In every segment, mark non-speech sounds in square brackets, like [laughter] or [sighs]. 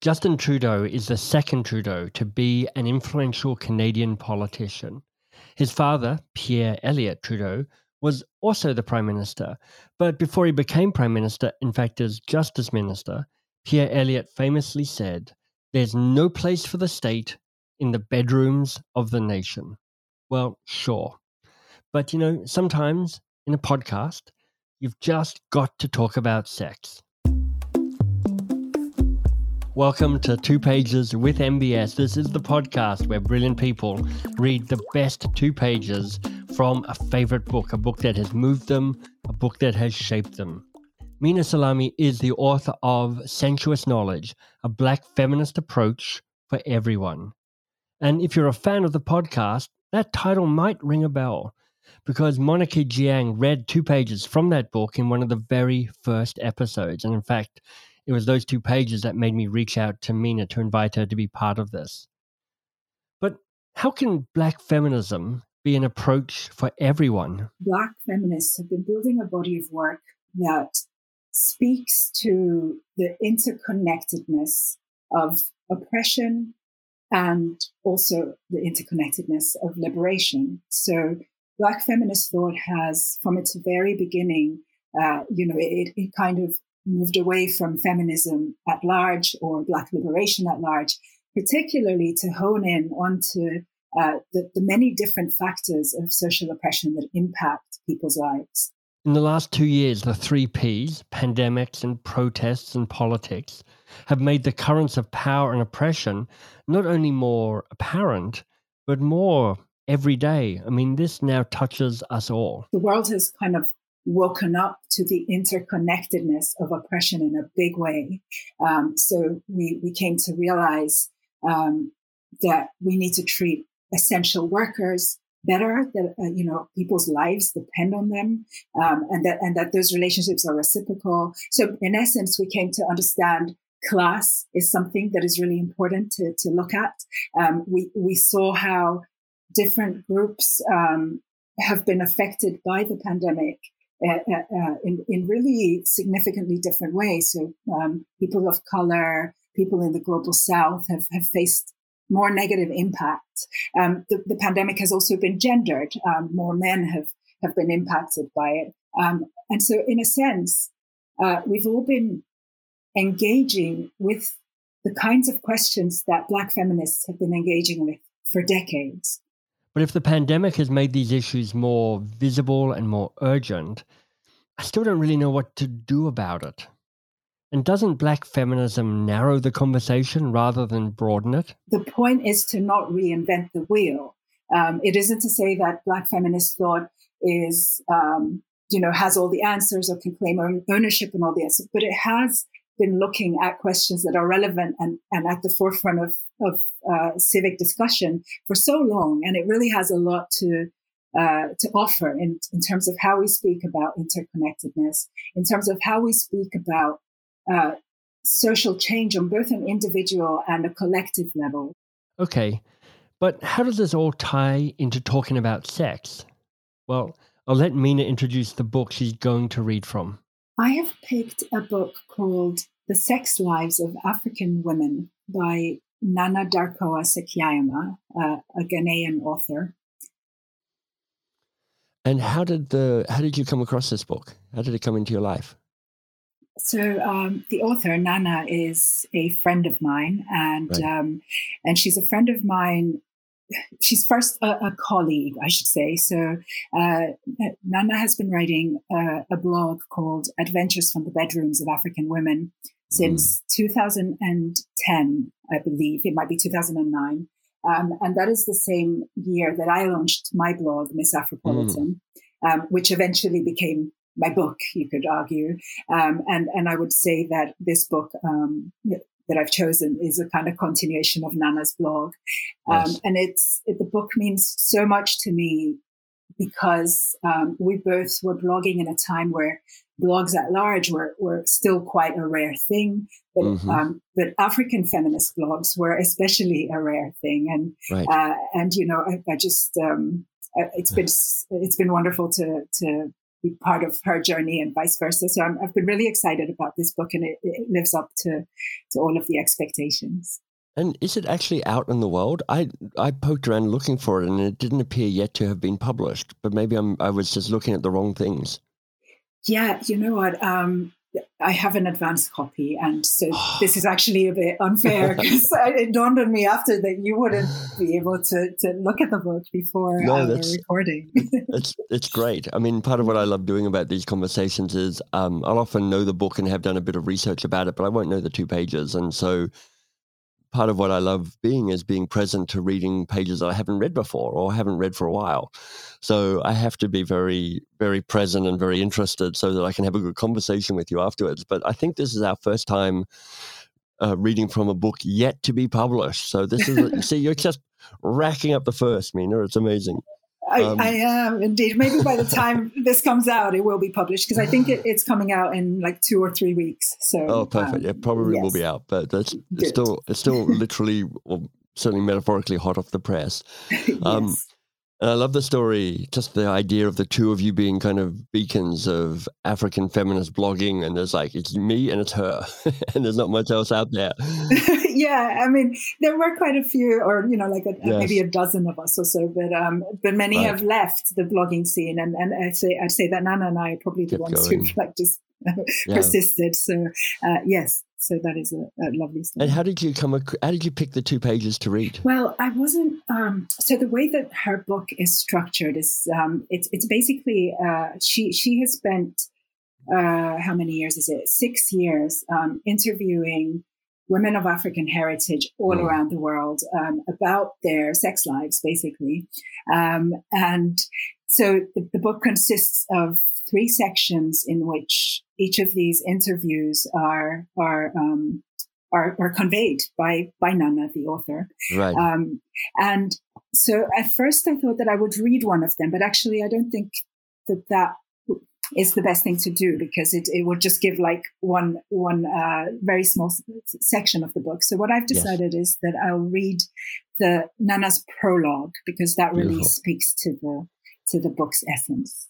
Justin Trudeau is the second Trudeau to be an influential Canadian politician. His father, Pierre Elliott Trudeau, was also the Prime Minister, but before he became Prime Minister, in fact, as Justice Minister, Pierre Elliott famously said, There's no place for the state in the bedrooms of the nation. Well, sure. But you know, sometimes in a podcast, you've just got to talk about sex. Welcome to Two Pages with MBS. This is the podcast where brilliant people read the best two pages from a favorite book, a book that has moved them, a book that has shaped them. Minna Salami is the author of Sensuous Knowledge, a black feminist approach for everyone. And if you're a fan of the podcast, that title might ring a bell because Monica Jiang read two pages from that book in one of the very first episodes. And in fact, it was those two pages that made me reach out to Minna to invite her to be part of this. But how can Black feminism be an approach for everyone? Black feminists have been building a body of work that speaks to the interconnectedness of oppression and also the interconnectedness of liberation. So, Black feminist thought has, from its very beginning, uh, you know, it, it kind of moved away from feminism at large or Black liberation at large, particularly to hone in onto uh, the, the many different factors of social oppression that impact people's lives. In the last two years, the three Ps, pandemics and protests and politics, have made the currents of power and oppression not only more apparent, but more every day. I mean, this now touches us all. The world has kind of woken up to the interconnectedness of oppression in a big way. Um, so we, we came to realize um, that we need to treat essential workers better that uh, you know people's lives depend on them um, and that and that those relationships are reciprocal so in essence we came to understand class is something that is really important to, to look at um, we we saw how different groups um, have been affected by the pandemic uh, uh, uh, in, in really significantly different ways. So um, people of color, people in the global south have, have faced more negative impact. Um, the, the, pandemic has also been gendered. Um, more men have, have been impacted by it. Um, and so in a sense, uh, we've all been engaging with the kinds of questions that Black feminists have been engaging with for decades. But if the pandemic has made these issues more visible and more urgent, I still don't really know what to do about it. And doesn't black feminism narrow the conversation rather than broaden it? The point is to not reinvent the wheel. Um, it isn't to say that black feminist thought is, um, you know, has all the answers or can claim ownership and all answers, but it has been looking at questions that are relevant and, and at the forefront of, of uh, civic discussion for so long. And it really has a lot to, uh, to offer in, in terms of how we speak about interconnectedness, in terms of how we speak about uh, social change on both an individual and a collective level. Okay, but how does this all tie into talking about sex? Well, I'll let Minna introduce the book she's going to read from. I have picked a book called The Sex Lives of African Women by Nana Darkoa Sekyiamah, uh, a Ghanaian author. And how did the how did you come across this book? How did it come into your life? So um, the author Nana is a friend of mine, and right. um, and she's a friend of mine she's first a, a, colleague, I should say. So uh, Nana has been writing a, a, blog called Adventures from the Bedrooms of African Women since mm. 2010, I believe. It might be 2009. Um, and that is the same year that I launched my blog, Miss Afropolitan, mm. um, which eventually became my book, you could argue. Um, and, and I would say that this book um, that I've chosen is a kind of continuation of Nana's blog. Um, and it's, it, the book means so much to me because um, we both were blogging in a time where blogs at large were, were still quite a rare thing. But, mm-hmm. um, but African feminist blogs were especially a rare thing. And, right. uh, and, you know, I, I just, um, it's been, it's been wonderful to, to be part of her journey and vice versa. So i have been really excited about this book and it, it lives up to, to all of the expectations. And is it actually out in the world? I I poked around looking for it, and it didn't appear yet to have been published. But maybe I'm I was just looking at the wrong things. Yeah, you know what? Um, I have an advanced copy, and so [gasps] this is actually a bit unfair [laughs] because it dawned on me after that you wouldn't be [sighs] able to, to look at the book before no, our recording. [laughs] it's it's great. I mean, part of what I love doing about these conversations is um, I'll often know the book and have done a bit of research about it, but I won't know the two pages, and so part of what I love being is being present to reading pages that I haven't read before or haven't read for a while. So I have to be very, very present and very interested so that I can have a good conversation with you afterwards. But I think this is our first time uh, reading from a book yet to be published. So this is, [laughs] see, you're just racking up the first, Minna. It's amazing. I, um, I, am indeed. Maybe by the [laughs] time this comes out, it will be published because I think it, it's coming out in like two or three weeks. So oh, perfect. Um, yeah, probably yes. will be out, but that's it's still it's still [laughs] literally, well, certainly metaphorically, hot off the press. [laughs] Um, yes. And I love the story, just the idea of the two of you being kind of beacons of African feminist blogging. And there's like, it's me and it's her, [laughs] and there's not much else out there. [laughs] yeah. I mean, there were quite a few, or, you know, like a, yes. maybe a dozen of us or so, but, um, but many right. have left the blogging scene. And, and I'd say, I'd say that Nana and I are probably the ones going. who've like just [laughs] yeah. persisted. So, uh, yes, so that is a, a, lovely story. And how did you come? How did you pick the two pages to read? Well, I wasn't. Um, so the way that her book is structured is um, it's it's basically uh, she she has spent uh, how many years is it? Six years um, interviewing women of African heritage all mm. around the world um, about their sex lives, basically, um, and so the, the book consists of three sections in which each of these interviews are are um, are, are, conveyed by by Nana, the author. Right. Um, and so at first I thought that I would read one of them, but actually I don't think that that is the best thing to do because it, it would just give like one one uh, very small section of the book. So what I've decided yes. is that I'll read the Nana's prologue because that really Beautiful. speaks to the to the book's essence.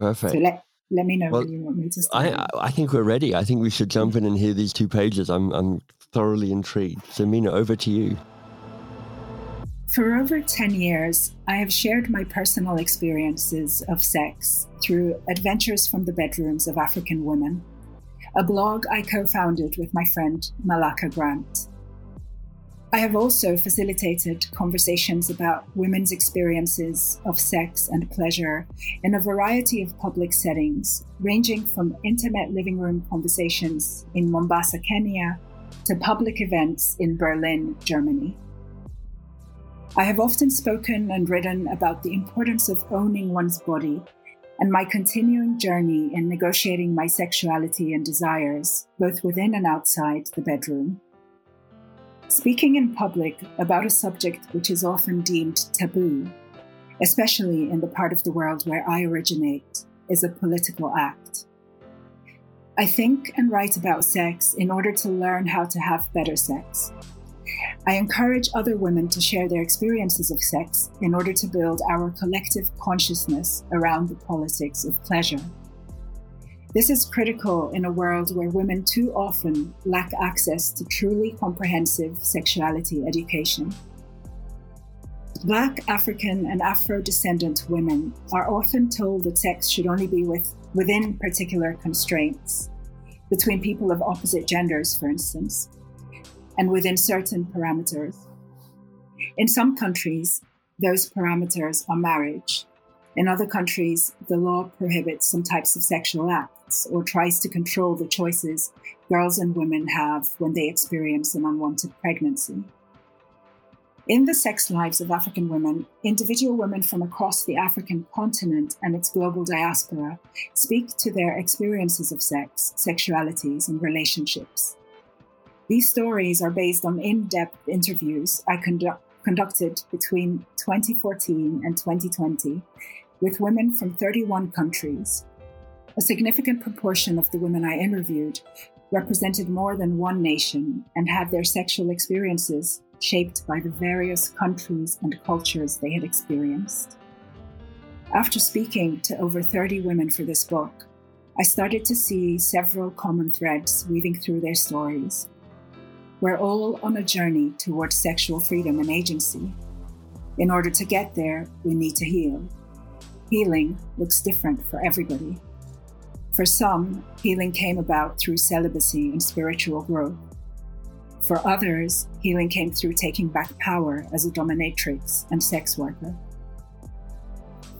Perfect. So let, let me know well, you want me to start. I, I think we're ready. I think we should jump in and hear these two pages. I'm, I'm thoroughly intrigued. So, Minna, over to you. For over 10 years, I have shared my personal experiences of sex through Adventures from the Bedrooms of African Women, a blog I co founded with my friend Malaka Grant. I have also facilitated conversations about women's experiences of sex and pleasure in a variety of public settings, ranging from intimate living room conversations in Mombasa, Kenya, to public events in Berlin, Germany. I have often spoken and written about the importance of owning one's body and my continuing journey in negotiating my sexuality and desires, both within and outside the bedroom. Speaking in public about a subject which is often deemed taboo, especially in the part of the world where I originate, is a political act. I think and write about sex in order to learn how to have better sex. I encourage other women to share their experiences of sex in order to build our collective consciousness around the politics of pleasure. This is critical in a world where women too often lack access to truly comprehensive sexuality education. Black, African, and Afro descendant women are often told that sex should only be with, within particular constraints, between people of opposite genders, for instance, and within certain parameters. In some countries, those parameters are marriage, in other countries, the law prohibits some types of sexual acts or tries to control the choices girls and women have when they experience an unwanted pregnancy. In the sex lives of African women, individual women from across the African continent and its global diaspora speak to their experiences of sex, sexualities, and relationships. These stories are based on in depth interviews I conduct, conducted between 2014 and 2020 with women from 31 countries. A significant proportion of the women I interviewed represented more than one nation and had their sexual experiences shaped by the various countries and cultures they had experienced. After speaking to over 30 women for this book, I started to see several common threads weaving through their stories. We're all on a journey towards sexual freedom and agency. In order to get there, we need to heal. Healing looks different for everybody. For some, healing came about through celibacy and spiritual growth. For others, healing came through taking back power as a dominatrix and sex worker.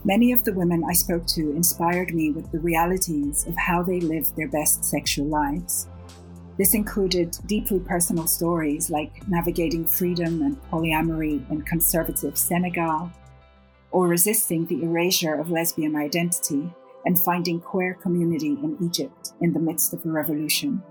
Many of the women I spoke to inspired me with the realities of how they lived their best sexual lives. This included deeply personal stories like navigating freedom and polyamory in conservative Senegal, or resisting the erasure of lesbian identity and finding queer community in Egypt in the midst of a revolution.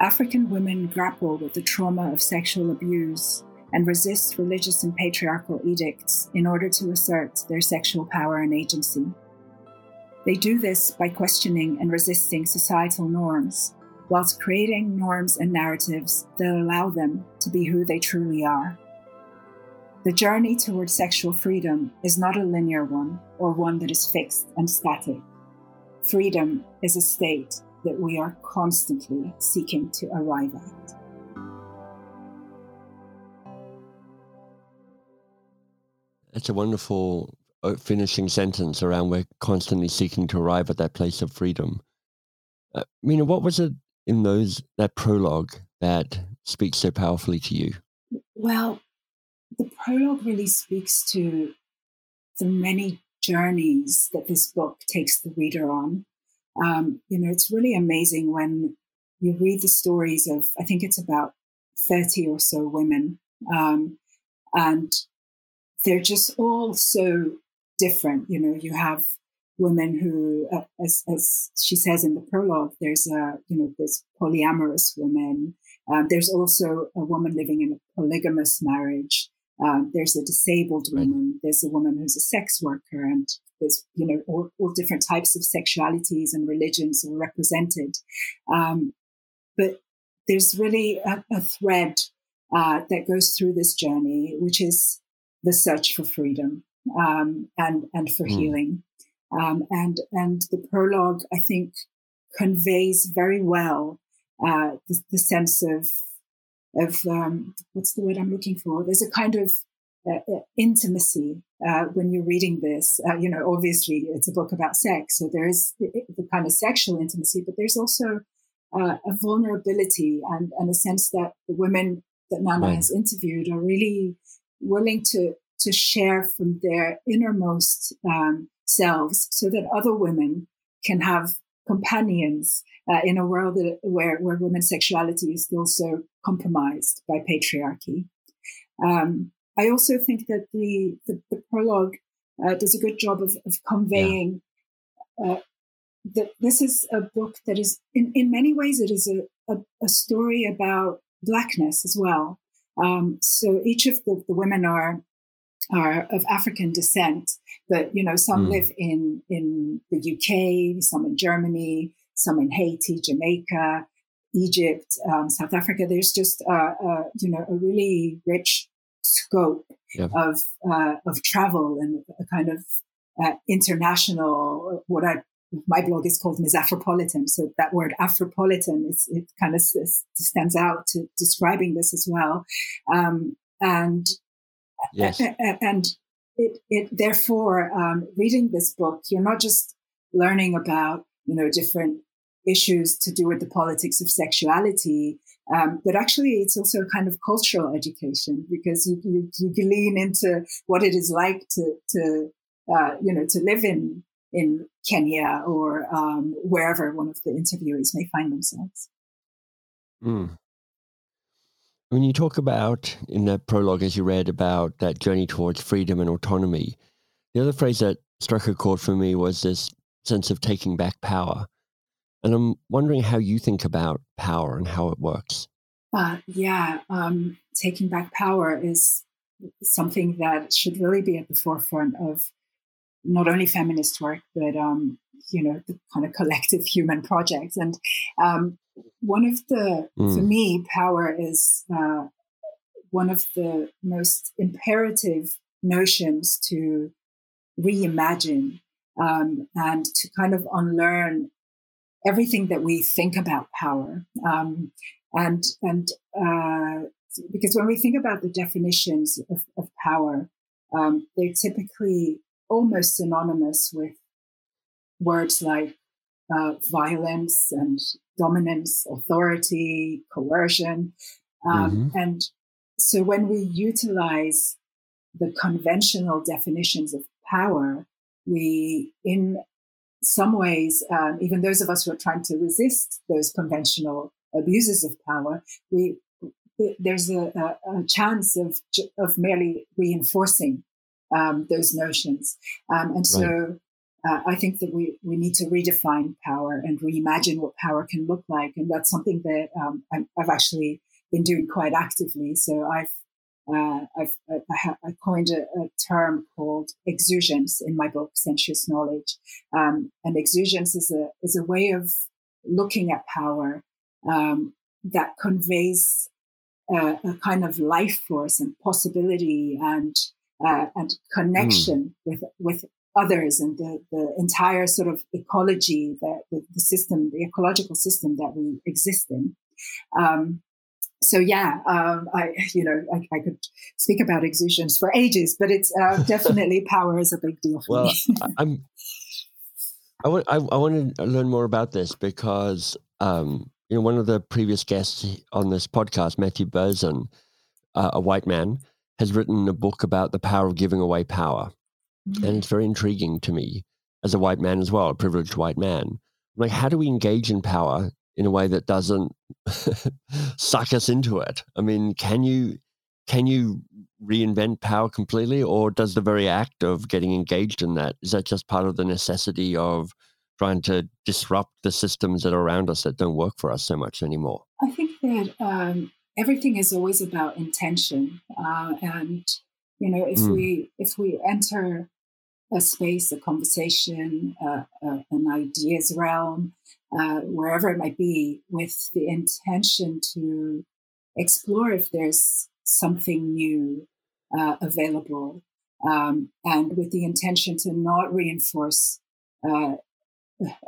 African women grapple with the trauma of sexual abuse and resist religious and patriarchal edicts in order to assert their sexual power and agency. They do this by questioning and resisting societal norms, whilst creating norms and narratives that allow them to be who they truly are. The journey towards sexual freedom is not a linear one or one that is fixed and static. Freedom is a state that we are constantly seeking to arrive at. It's a wonderful uh, finishing sentence around we're constantly seeking to arrive at that place of freedom. Uh, Minna, what was it in those that prologue that speaks so powerfully to you? Well, the prologue really speaks to the many journeys that this book takes the reader on um, you know, it's really amazing when you read the stories of, I think it's about 30 or so women. Um, and they're just all so different. You know, you have women who, uh, as, as she says in the prologue, there's a, you know, there's polyamorous women. Um, there's also a woman living in a polygamous marriage. Um, there's a disabled woman. There's a woman who's a sex worker, and there's you know all, all different types of sexualities and religions are represented. Um, but there's really a, a thread uh, that goes through this journey, which is the search for freedom um, and and for mm. healing. Um, and and the prologue, I think, conveys very well uh, the, the sense of of um, what's the word I'm looking for? There's a kind of uh, uh, intimacy uh, when you're reading this. Uh, you know, obviously it's a book about sex, so there is the, the kind of sexual intimacy, but there's also uh, a vulnerability and, and, a sense that the women that Nana right. has interviewed are really willing to to share from their innermost um, selves, so that other women can have companions uh, in a world that, where, where women's sexuality is still so compromised by patriarchy. Um, I also think that the, the, the prologue uh, does a good job of, of conveying yeah. uh, that this is a book that is, in, in many ways, it is a, a, a story about blackness as well. Um, so each of the, the women are are of African descent, but you know some mm. live in in the UK, some in Germany, some in Haiti, Jamaica, Egypt, um, South Africa. There's just uh, uh, you know a really rich scope yep. of uh, of travel and a kind of uh, international. What I my blog is called Ms. Afropolitan, so that word Afropolitan is it kind of stands out to describing this as well. Um, and yes. and it, it therefore um, reading this book, you're not just learning about you know different issues to do with the politics of sexuality. Um, but actually, it's also a kind of cultural education because you, you, you lean into what it is like to, to uh, you know, to live in in Kenya or um, wherever one of the interviewees may find themselves. Mm. When you talk about in that prologue, as you read about that journey towards freedom and autonomy, the other phrase that struck a chord for me was this sense of taking back power. And I'm wondering how you think about power and how it works. Uh, yeah, um, taking back power is something that should really be at the forefront of not only feminist work, but um, you know the kind of collective [laughs] human projects. And um, one of the, mm. for me, power is uh, one of the most imperative notions to reimagine um, and to kind of unlearn everything that we think about power. Um, and and uh, because when we think about the definitions of, of power, um, they're typically almost synonymous with words like uh, violence and dominance, authority, coercion. Um, mm-hmm. And so when we utilize the conventional definitions of power, we, in some ways, um, even those of us who are trying to resist those conventional abuses of power, we there's a, a, a chance of of merely reinforcing um, those notions, um, and so. Right. Uh, I think that we, we need to redefine power and reimagine what power can look like. And that's something that um, i have actually been doing quite actively. So I've uh, I've, I, I coined a, a, term called exugens in my book, Sensuous Knowledge. Um, and exugens is a, is a way of looking at power um, that conveys a, a, kind of life force and possibility and, uh, and connection mm. with, with others and the, the entire sort of ecology that the, the system, the ecological system that we exist in. Um, so yeah, um, I you know I, I, could speak about exusions for ages, but it's uh, [laughs] definitely power is a big deal for well, me. I'm. I want I, I want to learn more about this because um, you know one of the previous guests on this podcast, Matthew Barzun, uh, a white man, has written a book about the power of giving away power, mm-hmm. and it's very intriguing to me as a white man as well, a privileged white man. Like, how do we engage in power in a way that doesn't [laughs] suck us into it. I mean, can you can you reinvent power completely, or does the very act of getting engaged in that is that just part of the necessity of trying to disrupt the systems that are around us that don't work for us so much anymore? I think that um, everything is always about intention, uh, and you know, if mm. we if we enter a space, a conversation, uh, uh, an ideas realm, uh, wherever it might be, with the intention to explore if there's something new uh, available, um, and with the intention to not reinforce uh,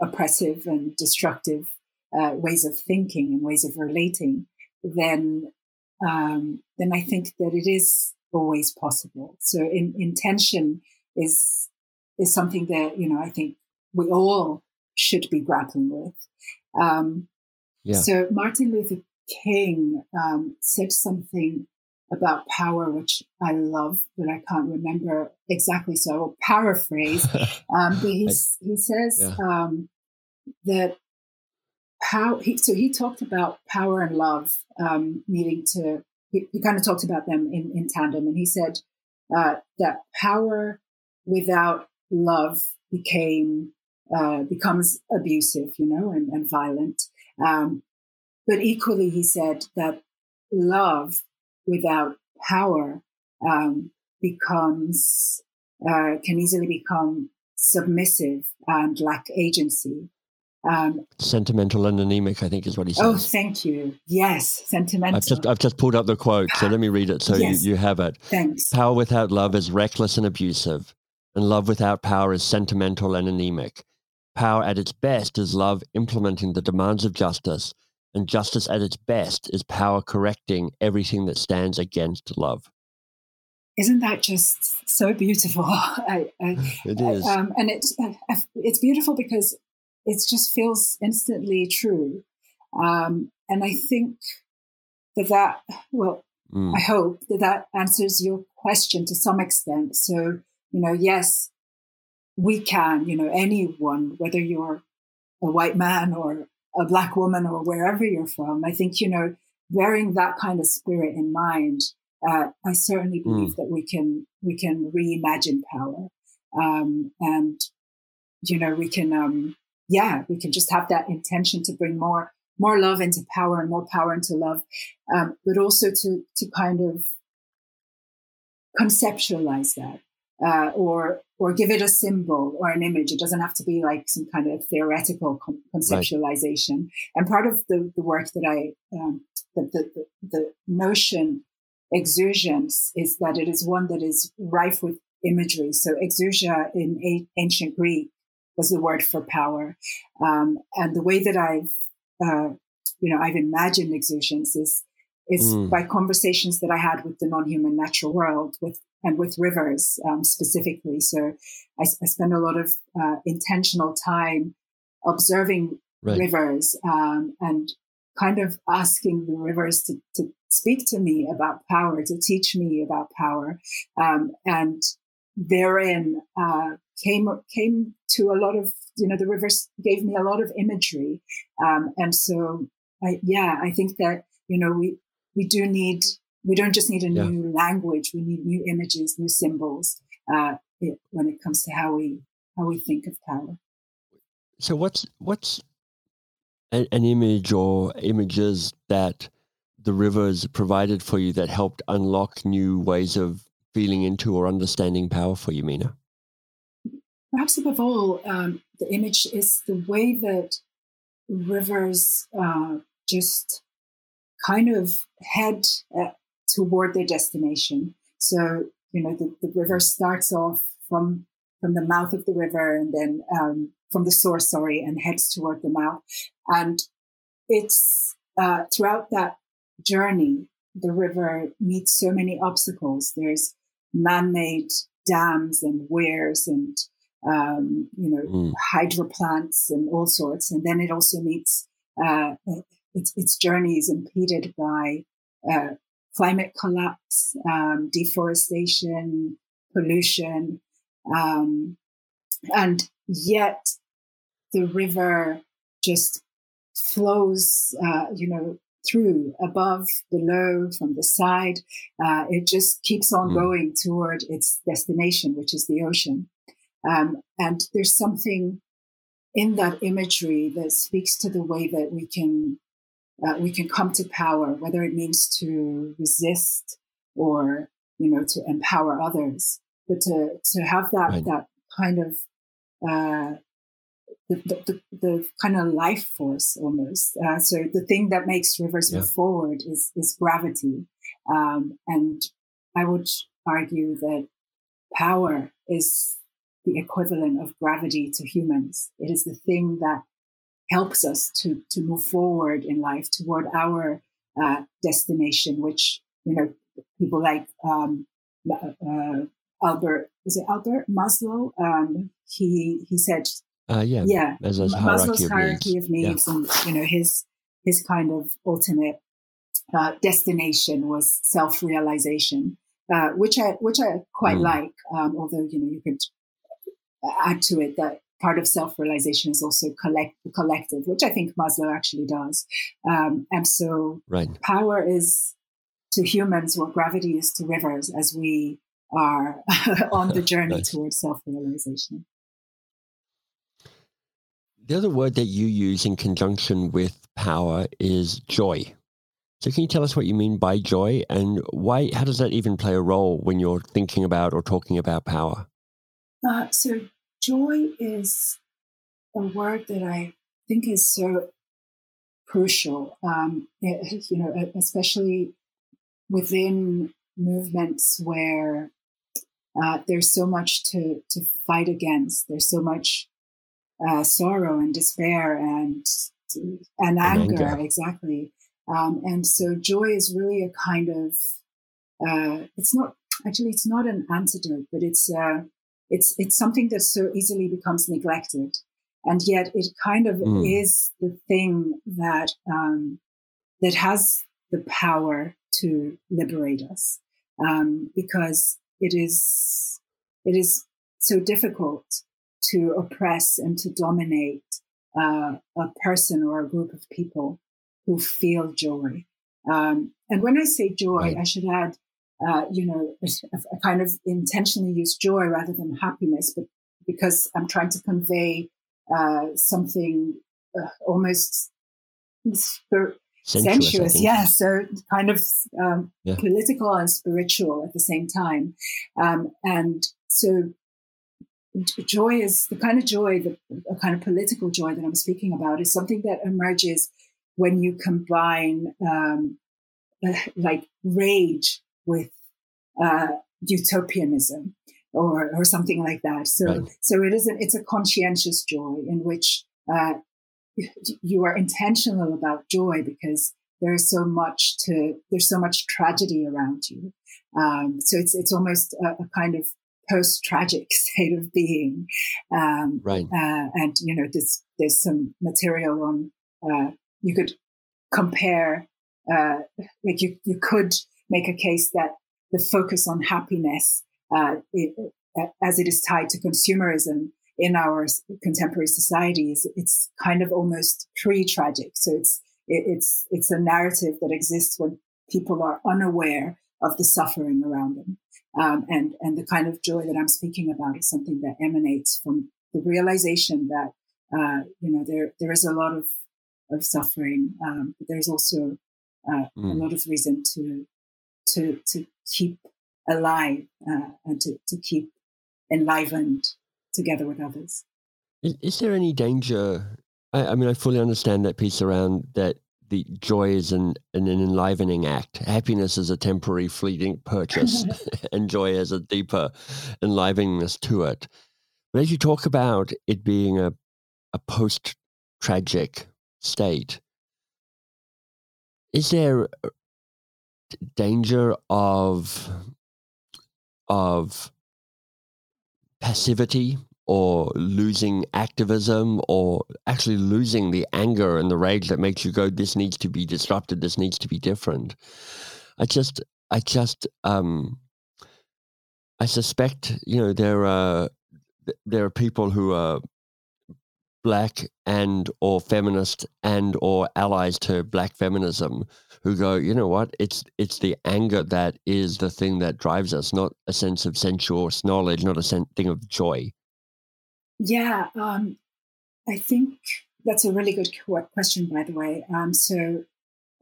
oppressive and destructive uh, ways of thinking and ways of relating, then um, then I think that it is always possible. So in, intention is is something that you know I think we all should be grappling with. Um, yeah. So Martin Luther King um, said something about power, which I love, but I can't remember exactly. So I will paraphrase. [laughs] Um, but he he says yeah. um, that how he, so he talked about power and love um, needing to. He, he, kind of talked about them in, in tandem, and he said uh, that power without love became uh, becomes abusive, you know, and, and violent. Um, but equally, he said that love without power um, becomes uh, can easily become submissive and lack agency. Um, sentimental and anemic, I think, is what he says. Oh, thank you. Yes, sentimental. I've just, I've just pulled up the quote, so let me read it so yes. you, you have it. Thanks. Power without love is reckless and abusive, and love without power is sentimental and anemic. Power at its best is love implementing the demands of justice, and justice at its best is power correcting everything that stands against love. Isn't that just so beautiful? [laughs] I, I, [laughs] it is, um, and it's it's beautiful because it just feels instantly true, um, and I think that that well, mm. I hope that that answers your question to some extent. So you know, yes, we can, you know, anyone, whether you're a white man or a black woman or wherever you're from, I think, you know, bearing that kind of spirit in mind, uh, I certainly hmm. believe mm. that we can, we can reimagine power. Um, and, you know, we can, um, yeah, we can just have that intention to bring more, more love into power and more power into love. Um, but also to, to kind of conceptualize that uh, or or give it a symbol or an image. It doesn't have to be like some kind of theoretical conceptualization. Right. And part of the, the work that I um, the, the, the notion exugens is that it is one that is rife with imagery. So exousia in a- ancient Greek was the word for power. Um, and the way that I've, uh, you know, I've imagined exousions is, is mm. by conversations that I had with the non-human natural world, with and with rivers um, specifically. So I, I, spend a lot of uh, intentional time observing right. rivers um, and kind of asking the rivers to, to speak to me about power, to teach me about power. Um, and therein uh, came came to a lot of you know the rivers gave me a lot of imagery, um, and so I, yeah, I think that you know we we do need we don't just need a yeah. new language, we need new images, new symbols uh, it, when it comes to how we how we think of power. So what's what's an, an image or images that the rivers provided for you that helped unlock new ways of feeling into or understanding power for you, Minna? Perhaps above all, um, the image is the way that rivers uh, just kind of head uh, toward their destination. So, you know, the, the river starts off from from the mouth of the river and then um, from the source, sorry, and heads toward the mouth. And it's uh, throughout that journey, the river meets so many obstacles. There's man-made dams and weirs and um, you know mm. hydro plants and all sorts, and then it also meets uh, its its journey is impeded by uh, climate collapse, um, deforestation, pollution, um, and yet the river just flows, uh, you know, through, above, below, from the side. Uh, it just keeps on mm. going toward its destination, which is the ocean. Um, and there's something in that imagery that speaks to the way that we can uh, we can come to power, whether it means to resist or you know to empower others, but to to have that right. that kind of uh, the, the, the, kind of life force almost. Uh, so the thing that makes rivers yeah. move forward is is gravity, um, and I would argue that power is the equivalent of gravity to humans. It is the thing that helps us to to move forward in life toward our uh, destination, which you know people like um, uh, Albert is it Albert Maslow? Um, he he said, uh, yeah, yeah, Maslow's hierarchy, hierarchy of needs, of needs yeah. and you know his his kind of ultimate uh, destination was self realization, uh, which I which I quite mm. like. Um, although you know you could add to it that part of self-realization is also collect the collective, which I think Maslow actually does. Um, and so right. power is to humans what gravity is to rivers as we are [laughs] on the [laughs] journey nice. towards self-realization. The other word that you use in conjunction with power is joy. So can you tell us what you mean by joy and why how does that even play a role when you're thinking about or talking about power? Uh, so joy is a word that I think is so crucial, um, it, you know, especially within movements where uh, there's so much to, to fight against. There's so much uh, sorrow and despair and and anger, anger. exactly. Um, and so joy is really a kind of uh, it's not actually it's not an antidote, but it's uh, it's it's something that so easily becomes neglected, and yet it kind of mm. is the thing that um, that has the power to liberate us, um, because it is it is so difficult to oppress and to dominate uh, a person or a group of people who feel joy. Um, and when I say joy, right. I should add uh, you know, [laughs] I kind of intentionally use joy rather than happiness, but because I'm trying to convey uh, something uh, almost spir- sensuous, sensuous yeah. So kind of um, yeah. political and spiritual at the same time, um, and so joy is the kind of joy, the a kind of political joy that I'm speaking about is something that emerges when you combine um, uh, [laughs] like rage with uh, utopianism. or or something like that. So right. so it isn't. It's a conscientious joy in which uh, you are intentional about joy because there's so much to there's so much tragedy around you. Um, so it's it's almost a, a kind of post tragic [laughs] state of being. Um, right. Uh, and you know, there's there's some material on. Uh, you could compare, uh, like you you could make a case that the focus on happiness, uh, it, as it is tied to consumerism in our contemporary societies, it's kind of almost pre-tragic. So it's it, it's it's a narrative that exists when people are unaware of the suffering around them. Um, and and the kind of joy that I'm speaking about is something that emanates from the realization that uh, you know there there is a lot of of suffering, um, but there's also uh, mm. a lot of reason to to to keep alive uh, and to, to keep enlivened together with others. Is, is there any danger? I, I, mean, I fully understand that piece around that the joy is an, an, an enlivening act. Happiness is a temporary, fleeting purchase, [laughs] [laughs] and joy has a deeper enliveningness to it. But as you talk about it being a, a post tragic state, is there danger of of passivity or losing activism or actually losing the anger and the rage that makes you go this needs to be disrupted. This needs to be different. I just i just um i suspect you know there are there are people who are black and or feminist and or allies to black feminism who go you know what? It's it's the anger that is the thing that drives us not a sense of sensuous knowledge not a sen- thing of joy. Yeah um, i think that's a really good question by the way um, so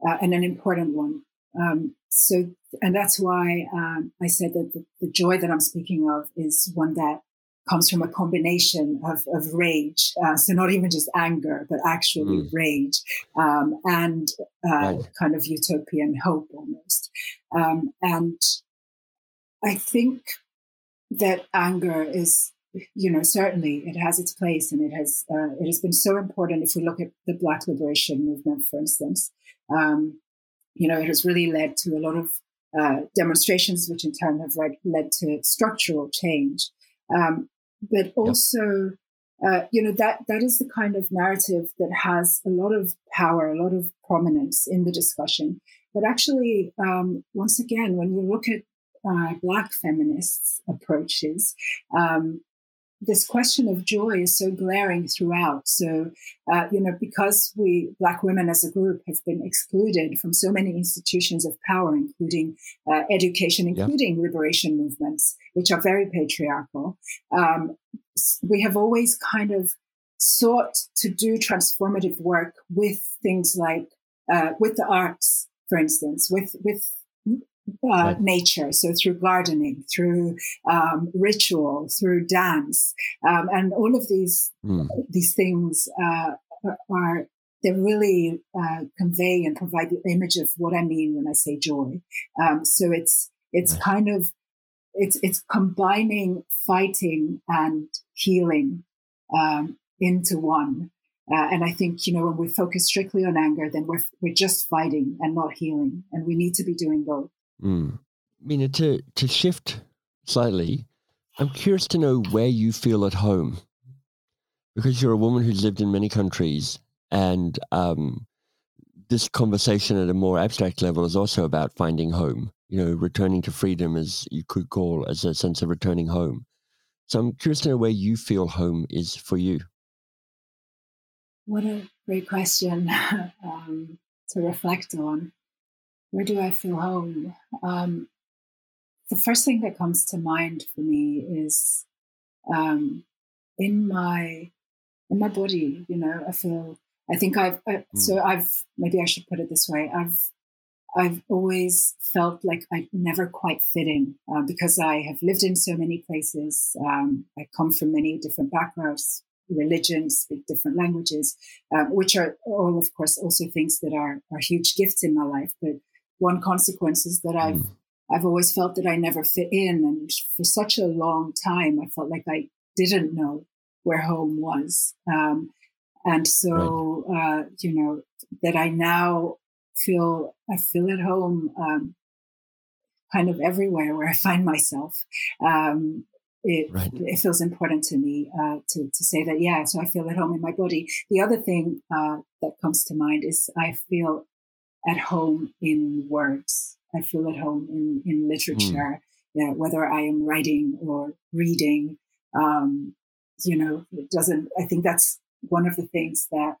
uh, and an important one. Um, so and that's why um, i said that the, the joy that i'm speaking of is one that comes from a combination of, of rage. Uh, so not even just anger, but actually mm. rage um, and uh, right. kind of utopian hope almost. Um, and I think that anger is, you know, certainly it has its place and it has uh, it has been so important. If we look at the Black liberation movement, for instance, um, you know, it has really led to a lot of uh, demonstrations, which in turn have led, led to structural change. Um, but also, uh, you know, that that is the kind of narrative that has a lot of power, a lot of prominence in the discussion. But actually, um, once again, when you look at uh, Black feminists' approaches, um, this question of joy is so glaring throughout. So, uh, you know, because we, Black women as a group, have been excluded from so many institutions of power, including uh, education, including yeah. liberation movements, which are very patriarchal, um, we have always kind of sought to do transformative work with things like, uh, with the arts, for instance, with, with uh, nature. So through gardening, through um, ritual, through dance, um, and all of these mm. these things uh, are they really uh, convey and provide the image of what I mean when I say joy. Um, so it's it's right. kind of it's it's combining fighting and healing um, into one. Uh, and I think, you know, when we focus strictly on anger, then we're, we're just fighting and not healing. And we need to be doing both. Mm. Minna, to, to shift slightly, I'm curious to know where you feel at home. Because you're a woman who's lived in many countries and um, this conversation at a more abstract level is also about finding home. You know returning to freedom as you could call as a sense of returning home. So i'm curious to know where you feel home is for you. What a great question [laughs] um, to reflect on where do I feel home? Um, the first thing that comes to mind for me is um, in my in my body. You know, I feel. I think I've I, mm. so I've maybe I should put it this way. I've I've always felt like I never quite fit in uh, because I have lived in so many places. Um, I come from many different backgrounds, religions, speak different languages, um, which are all, of course, also things that are, are huge gifts in my life. But one consequence is that I've mm. I've always felt that I never fit in. And for such a long time, I felt like I didn't know where home was. Um, and so, right. uh, you know, that I now feel, I feel at home, um, kind of everywhere where I find myself. Um, it, right. it feels important to me uh, to, to say that, yeah, so I feel at home in my body. The other thing uh, that comes to mind is I feel at home in words. I feel at home in, in literature, mm. yeah, whether I am writing or reading. Um, you know, it doesn't, I think that's one of the things that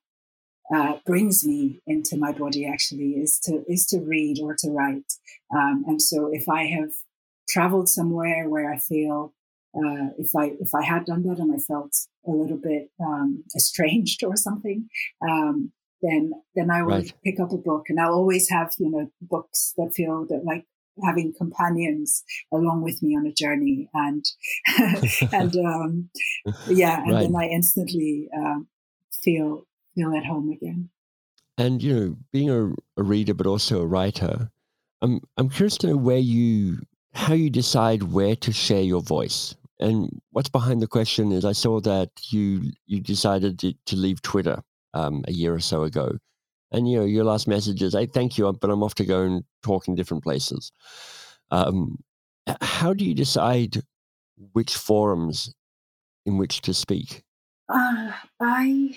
uh, brings me into my body actually is to, is to read or to write. Um, and so if I have traveled somewhere where I feel uh, if I if I had done that and I felt a little bit um, estranged [laughs] or something, um, then then I will right. pick up a book, and I'll always have you know books that feel that like having companions along with me on a journey, and [laughs] and um, yeah, and right. then I instantly um, feel feel at home again. And you know, being a, a reader but also a writer, I'm I'm curious to know where you how you decide where to share your voice. And what's behind the question is I saw that you you decided to, to leave Twitter um, a year or so ago. And you know, your last message is, "I thank you, but I'm off to go and talk in different places." Um, how do you decide which forums in which to speak? Uh, I,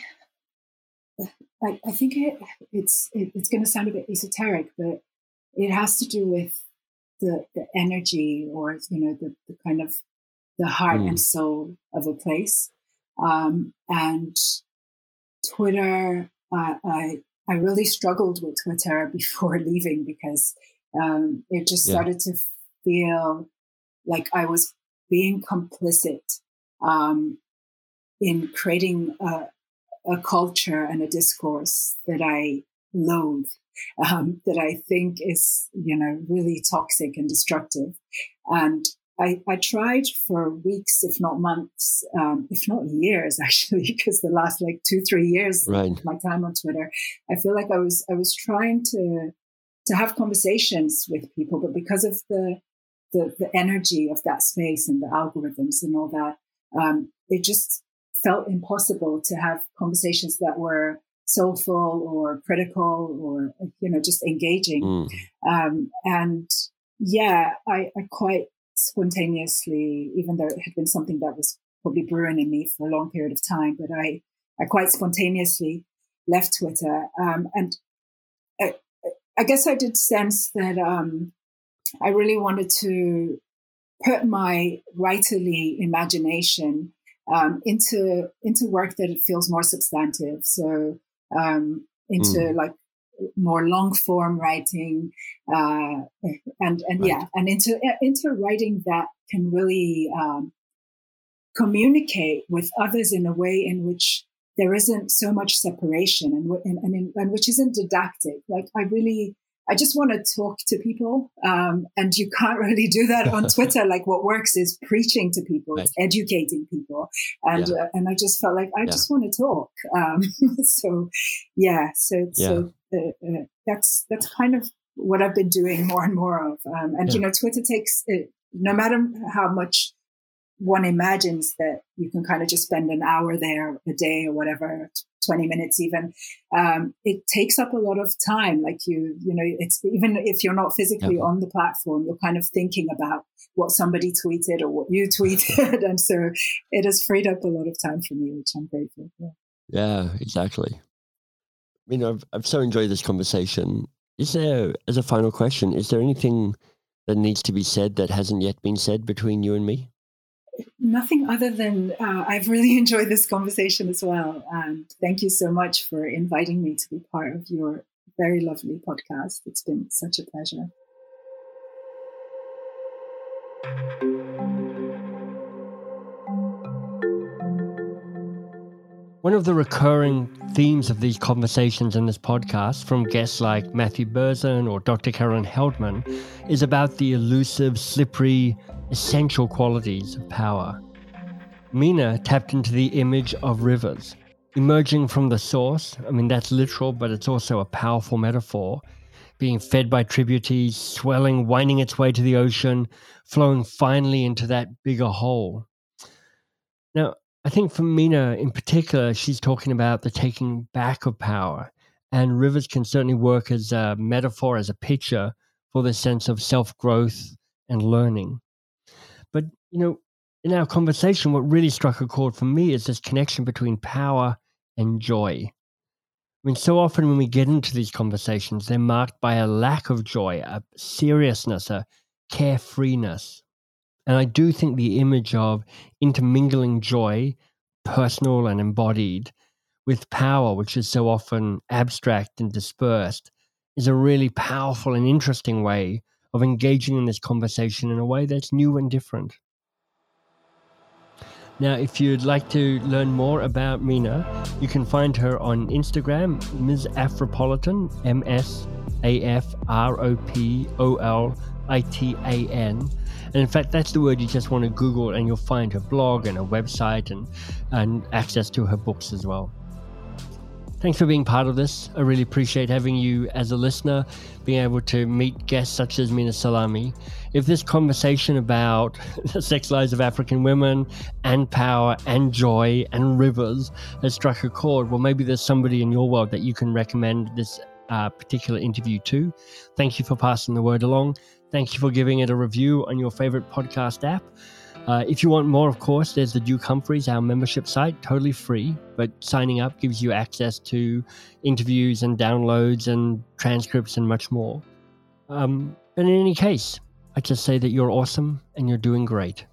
I, I think it, it's it, it's going to sound a bit esoteric, but it has to do with the the energy or you know the, the kind of the heart mm. and soul of a place. Um, and Twitter, uh, I I really struggled with Twitter [laughs] before leaving because um, it just started yeah. to feel like I was being complicit um, in creating a, a, culture and a discourse that I loathe, [laughs] um, that I think is, you know, really toxic and destructive. And I, I tried for weeks, if not months, um, if not years, [laughs] actually, because the last like two, three years right. of my time on Twitter, I feel like I was, I was trying to, to have conversations with people, but because of the, the, the energy of that space and the algorithms and all that, um, it just felt impossible to have conversations that were soulful or critical or, you know, just engaging. Mm. Um, and yeah, I, I quite spontaneously, even though it had been something that was probably brewing in me for a long period of time, but I, I quite spontaneously left Twitter. Um, and I, I, guess I did sense that um, I really wanted to put my writerly imagination um, into into work that it feels more substantive. So um, into mm. like more long form writing, uh, and and right. yeah, and into into writing that can really um, communicate with others in a way in which there isn't so much separation and and, and, in, and which isn't didactic. Like I really I just want to talk to people. Um, and you can't [laughs] really do that on [laughs] Twitter. like what works is preaching to people, right. educating people. And, yeah. uh, and I just felt like I yeah. just want to talk. Um, [laughs] so yeah, so, yeah. so uh, uh, that's, that's kind of what I've been doing more and more of. Um, and you know, Twitter takes, uh, no matter how much one imagines that you can kind of just spend an hour there a day or whatever 20 minutes even um, it takes up a lot of time. Like you you know it's even if you're not physically on the platform you're kind of thinking about what somebody tweeted or what you [laughs] tweeted. And so it has freed up a lot of time for me which i'm grateful for. Yeah exactly i mean I've, I've so enjoyed this conversation is there as a final question is there anything that needs to be said that hasn't yet been said between you and me nothing other than uh, I've really [laughs] enjoyed this conversation as well. And thank you so much for inviting me to be part of your very lovely podcast. It's been such a pleasure. One of the recurring themes of these conversations in this podcast from guests like Matthew Barzun or Dr. Karen Heldman is about the elusive, slippery, essential qualities of power. Minna tapped into the image of rivers, emerging from the source. I mean, that's literal, but it's also a powerful metaphor. being fed by tributaries, swelling, winding its way to the ocean, flowing finally into that bigger whole. Now, I think for Minna in particular, she's talking about the taking back of power. And rivers can certainly work as a metaphor, as a picture for this sense of self growth and learning. But, you know, in our conversation, what really struck a chord for me is this connection between power and joy. I mean, so often when we get into these conversations, they're marked by a lack of joy, a seriousness, a carefreeness. And I do think the image of intermingling joy, personal and embodied, with power, which is so often abstract and dispersed, is a really powerful and interesting way of engaging in this conversation in a way that's new and different. Now, if you'd like to learn more about Minna, you can find her on Instagram, Ms. Afropolitan, M S A F R O P O L I T A N. And in fact, that's the word you just want to Google, and you'll find her blog and her website and, and access to her books as well. Thanks for being part of this. I really appreciate having you as a listener, being able to meet guests such as Minna Salami. If this conversation about [laughs] the sex lives of African women and power and joy and rivers has struck a chord, well, maybe there's somebody in your world that you can recommend this uh, particular interview to. Thank you for passing the word along. Thank you for giving it a review on your favorite podcast app. Uh, if you want more, of course, there's the Duke Humphreys, our membership site, totally free, but signing up gives you access to interviews and downloads and transcripts and much more. Um, and in any case, I just say that you're awesome and you're doing great.